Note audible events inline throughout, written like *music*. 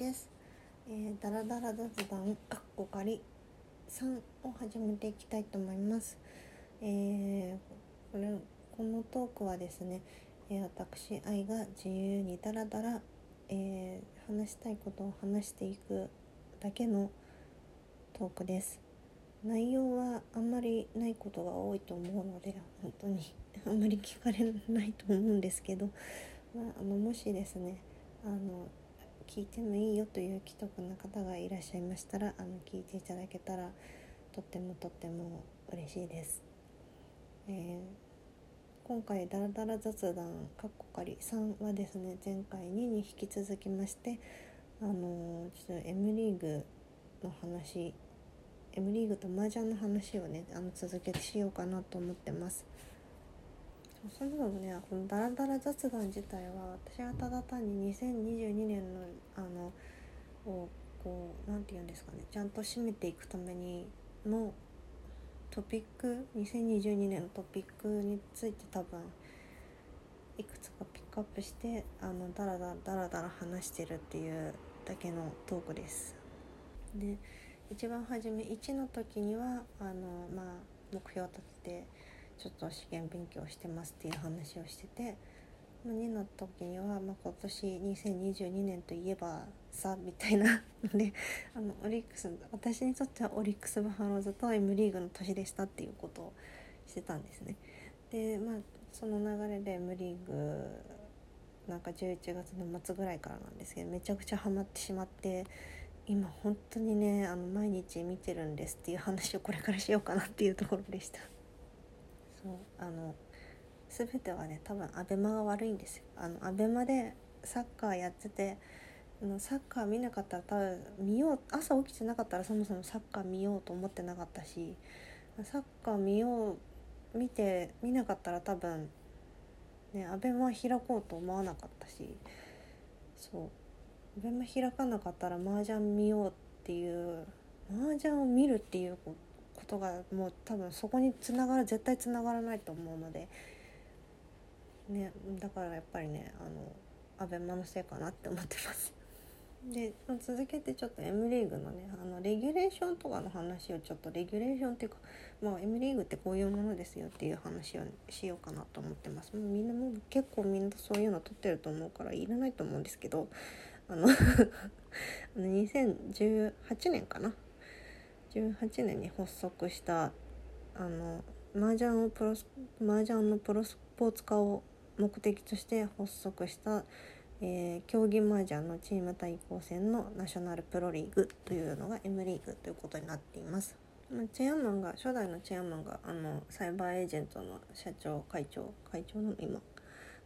です。えー、だらだら雑談かっこかり3を始めていきたいと思います。えー、これこのトークはですね、えー、私愛が自由にだらだら、えー話したいことを話していくだけのトークです。内容はあんまりないことが多いと思うので本当に *laughs* あんまり聞かれないと思うんですけど、まあ、あのもしですねあの聞いてもいいよという既得な方がいらっしゃいましたらあの聞いていただけたらとってもとっても嬉しいです。えー今回「ダラダラ雑談かっこかり3」はですね前回2に引き続きましてあのちょっと M リーグの話 M リーグと麻雀の話をねあの続けてしようかなと思ってます。そもそもねこのダラダラ雑談自体は私はただ単に2022年のあのをこうなんて言うんですかねちゃんと締めていくためにのトピック2022年のトピックについて多分いくつかピックアップしてあのダラダラダラダラ話してるっていうだけのトークです。で一番初め1の時にはあの、まあ、目標を立ててちょっと試験勉強してますっていう話をしててま2の時には、まあ、今年2022年といえばさみたいなので *laughs* あのオリックス私にとってはオリックス・バファローズと M リーグの年でしたっていうことをしてたんですね。でまあその流れで M リーグなんか11月の末ぐらいからなんですけどめちゃくちゃハマってしまって今本当にねあの毎日見てるんですっていう話をこれからしようかなっていうところでした。そうあの全てはね多分アベマが悪いんですよ。あのアベマでサッカーやっててあのサッカー見なかったら多分見よう朝起きてなかったらそもそもサッカー見ようと思ってなかったしサッカー見よう見て見なかったら多分ねアベマ開こうと思わなかったしそうアベマ開かなかったら麻雀見ようっていう麻雀を見るっていうことがもう多分そこにつながる絶対つながらないと思うのでねだからやっぱりねあのアベマのせいかなって思ってます。*laughs* で続けてちょっと M リーグのねあのレギュレーションとかの話をちょっとレギュレーションっていうか、まあ、M リーグってこういうものですよっていう話をしようかなと思ってますもうみんなもう結構みんなそういうの撮ってると思うからいらないと思うんですけどあの *laughs* 2018年かな2018年に発足したあの麻雀をプロ麻雀のプロスポーツ化を目的として発足したえー競技麻雀のチーム対抗戦のナショナルプロリーグというのが M リーグということになっています。チェアマンが初代のチェアマンがあのサイバーエージェントの社長会長会長の今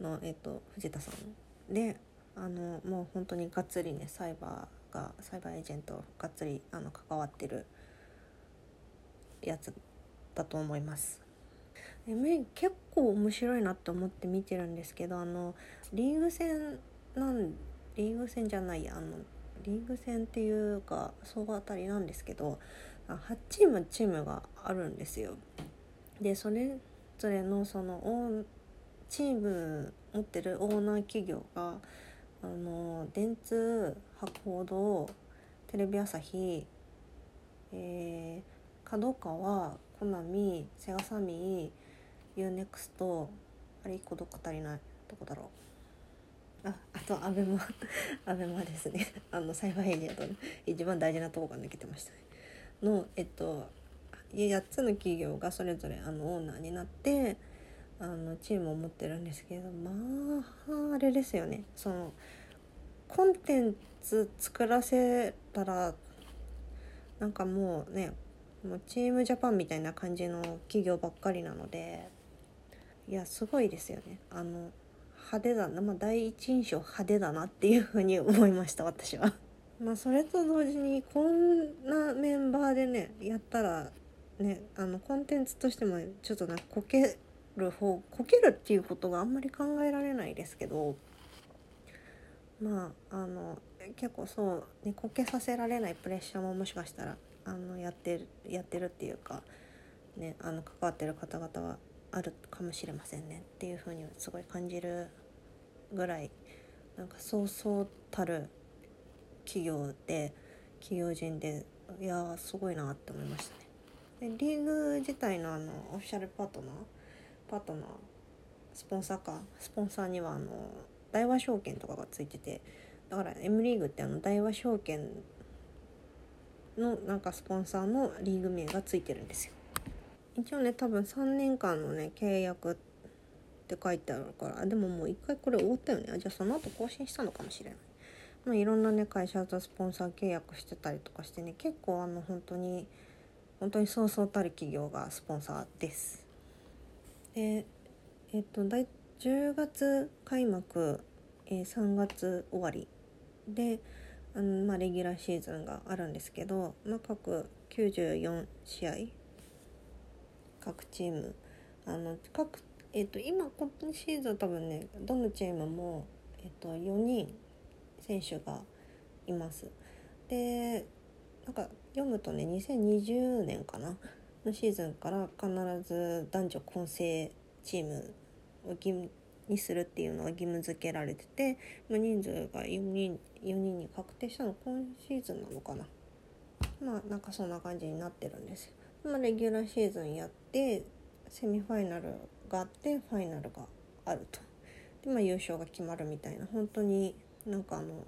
の、えー、と藤田さんであのもう本当にがっつりねサイバーがサイバーエージェントがっつりあの関わってるやつだと思います。結構面白いなって思って見てるんですけどあのリーグ戦なんリーグ戦じゃないやあのリーグ戦っていうか総当たりなんですけど8チームチームがあるんですよ。でそれぞれのそのチーム持ってるオーナー企業があの電通博報堂テレビ朝日、えー、角川コナミセガサミー UNEXT あれ1個どっか足りないどこだろう。ああとアベマ *laughs* アベマですね。*laughs* あのサイバーエージェントの一番大事なとこが抜けてましたね。のえっと8つの企業がそれぞれあのオーナーになってあのチームを持ってるんですけどまああれですよね。そのコンテンツ作らせたらなんかもうねもうチームジャパンみたいな感じの企業ばっかりなのでいやすごいですよねあの派手だな、まあ、第一印象派手だなっていうふうに思いました私は。*laughs* まあそれと同時にこんなメンバーでねやったらねあのコンテンツとしてもちょっとなんかこける方こけるっていうことがあんまり考えられないですけどまああの結構そう、ね、こけさせられないプレッシャーももしかしたらあのやってるやってるっていうか、ね、あの関わってる方々はあるかもしれませんねっていうふうにすごい感じるぐらいなんかそうそうたる企業で企業人でいやすごいなって思いましたね。でリーグ自体のあのオフィシャルパートナーパートナースポンサーかスポンサーにはあの大和証券とかがついててだから M リーグってあの大和証券のなんかスポンサーのリーグ名がついてるんですよ。一応ね多分3年間のね契約って書いてあるからでももう一回これ終わったよね。あじゃあその後更新したのかもしれない。まあいろんなね会社とスポンサー契約してたりとかしてね。結構あの本当に本当にそうそうたる企業がスポンサーです。でえっと10月開幕、えー、3月終わり。であの、まあ、レギュラーシーズンがあるんですけど、まあ、各94試合各チームあの各、えーと、今今シーズン多分ねどのチームも、えーと、4人選手がいます。でなんか読むとね2020年かなのシーズンから必ず男女混成チームを義務にするっていうのが義務付けられてて、まあ、人数が4人 ,4 人に確定したの今シーズンなのかな。まあなんかそんな感じになってるんですよ。まあ、レギュラーシーズンやってセミファイナルがあってファイナルがあると。で、まあ、優勝が決まるみたいな。本当になんかあの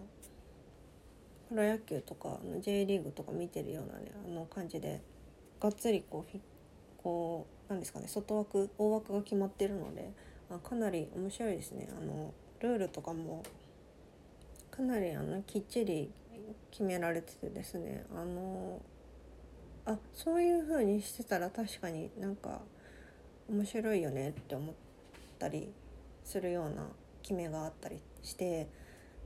プロ野球とかの J リーグとか見てるようなねあの感じでがっつりこうこうなんですかね外枠大枠が決まってるのであかなり面白いですねあのルールとかもかなりあのきっちり決められててですねあのあそういう風にしてたら確かになんか面白いよねって思ったりするような決めがあったりして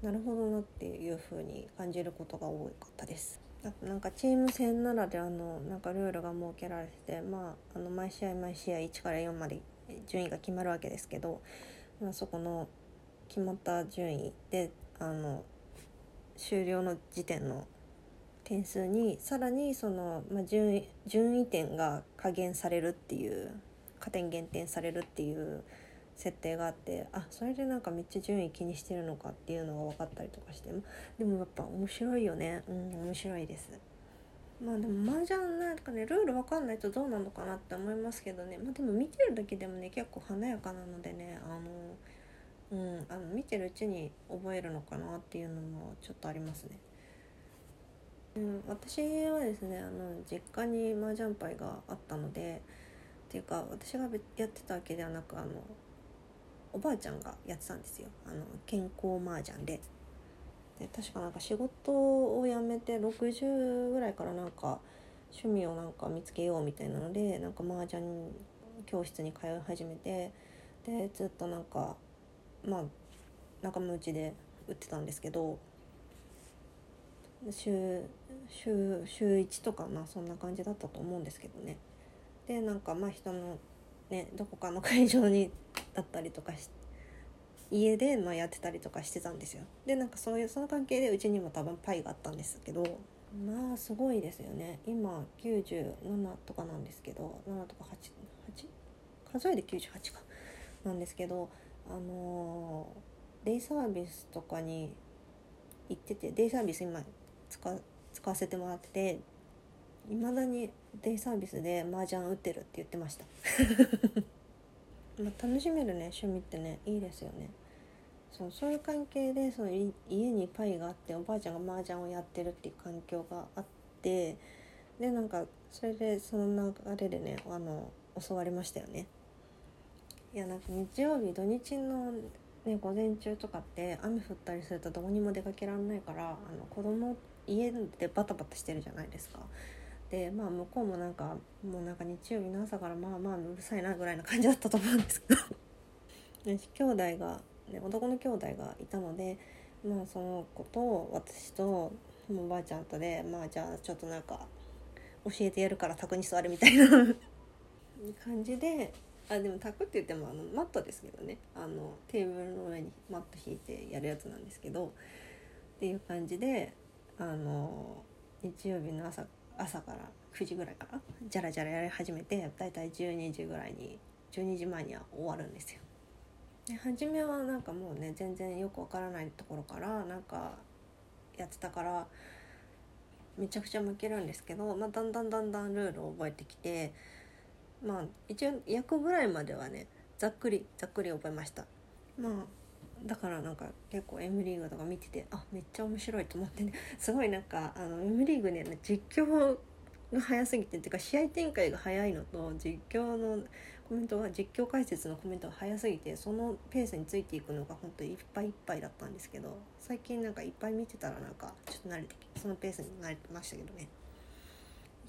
なるほどなっていう風に感じることが多かったです。なんかチーム戦ならではのなんかルールが設けられてて、まあ、あの毎試合毎試合1から4まで順位が決まるわけですけど、まあ、そこの決まった順位であの終了の時点の点数にさらにその、まあ、順位順位点が加減されるっていう加点減点されるっていう設定があってあそれでなんかめっちゃ順位気にしてるのかっていうのが分かったりとかしてでもやっぱ面白いよねうん面白いです。まあでも麻雀なんかねルール分かんないとどうなのかなって思いますけどね。まあでも見てるだけでもね結構華やかなのでねあのうんあの見てるうちに覚えるのかなっていうのもちょっとありますね。うん、私はですねあの実家に麻雀牌があったのでっていうか私がやってたわけではなくあのおばあちゃんがやってたんですよ。あの健康麻雀で。確かなんか仕事を辞めて60ぐらいからなんか趣味をなんか見つけようみたいなのでなんか麻雀教室に通い始めてでずっとなんかまあ仲間内で売ってたんですけど週週週1とかまあそんな感じだったと思うんですけどね。でなんかまあ人のねどこかの会場にだったりとかして家でまあやってたりとかしてたんですよ。でなんかそういうその関係でうちにも多分パイがあったんですけどまあすごいですよね。今97とかなんですけど7とか88数えで98か。なんですけどあのー、デイサービスとかに行っててデイサービス今使使わせてもらってていまだにデイサービスで麻雀打ってるって言ってました。まあ、楽しめるね趣味ってね。いいですよね。そうそういう関係でその家にパイがあっておばあちゃんが麻雀をやってるっていう環境があってでなんかそれでその流れでねあの教わりましたよね。いやなんか日曜日土日のね午前中とかって雨降ったりするとどこにも出かけられないからあの子供家でバタバタしてるじゃないですか。でまあ向こうもなんかもうなんか日曜日の朝からまあまあうるさいなぐらいな感じだったと思うんですけど。*laughs* 兄弟が、ね、男の兄弟がいたのでまあその子と私とおばあちゃんとでまあじゃあちょっとなんか教えてやるから卓に座るみたいな。*laughs* 感じであでも卓って言ってもあのマットですけどね。あのテーブルの上にマット引いてやるやつなんですけど。っていう感じであの日曜日の朝朝から9時ぐらいからじゃらじゃらやり始めてだいたい12時ぐらいに12時前には終わるんですよ。で初めはなんかもうね全然よくわからないところからなんかやってたからめちゃくちゃ負けるんですけど、まあ、だんだんだんだんルールを覚えてきてまあ一応役ぐらいまではねざっくりざっくり覚えましたまあだからなんか結構 M リーグとか見ててあめっちゃ面白いと思ってね。*laughs* すごいなんかあの M リーグね実況が早すぎてっていうか試合展開が早いのと実況のコメントが実況解説のコメントが早すぎてそのペースについていくのが本当にいっぱいいっぱいだったんですけど最近なんかいっぱい見てたらなんかちょっと慣れてきそのペースに慣れてましたけどね。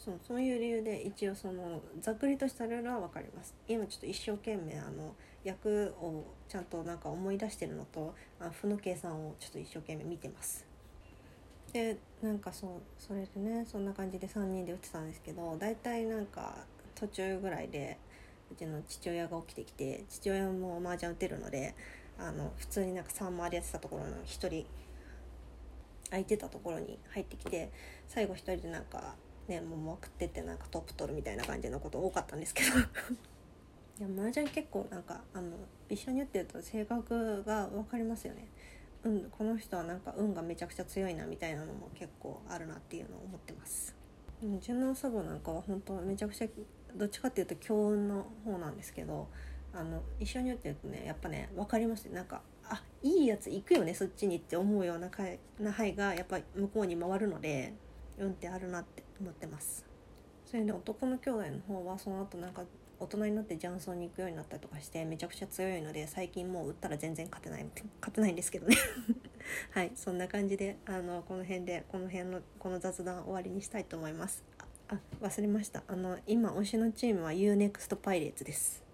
そうそういう理由で一応そのざっくりとしたルールは分かります。今ちょっと一生懸命あの役をちゃんとなんか思い出してるのとあ負の計算をちょっと一生懸命見てます。でなんかそうそれでねそんな感じで3人で打ってたんですけど大体なんか途中ぐらいでうちの父親が起きてきて父親も麻雀打てるのであの普通になんか3回りやってたところの1人空いてたところに入ってきて最後1人でなんかねもうまくってってなんかトップ取るみたいな感じのこと多かったんですけど *laughs* いや麻雀結構なんかあの一緒に打ってると性格が分かりますよね。うん、この人はなんか運がめちゃくちゃ強いなみたいなのも結構あるなっていうのを思ってます。順応祖母なんかは本当めちゃくちゃどっちかっていうと強運の方なんですけどあの一緒に打ってるとねやっぱね分かりますなんかあいいやつ行くよねそっちにって思うようなな牌がやっぱ向こうに回るので運ってあるなって思ってます。それで男の兄弟の方はその後なんか大人になって雀荘に行くようになったりとかしてめちゃくちゃ強いので最近もう打ったら全然勝てない勝てないんですけどね。*laughs* はいそんな感じであのこの辺でこの辺のこの雑談終わりにしたいと思います。あ忘れました。あの今推しのチームは UNEXT パイレーツです。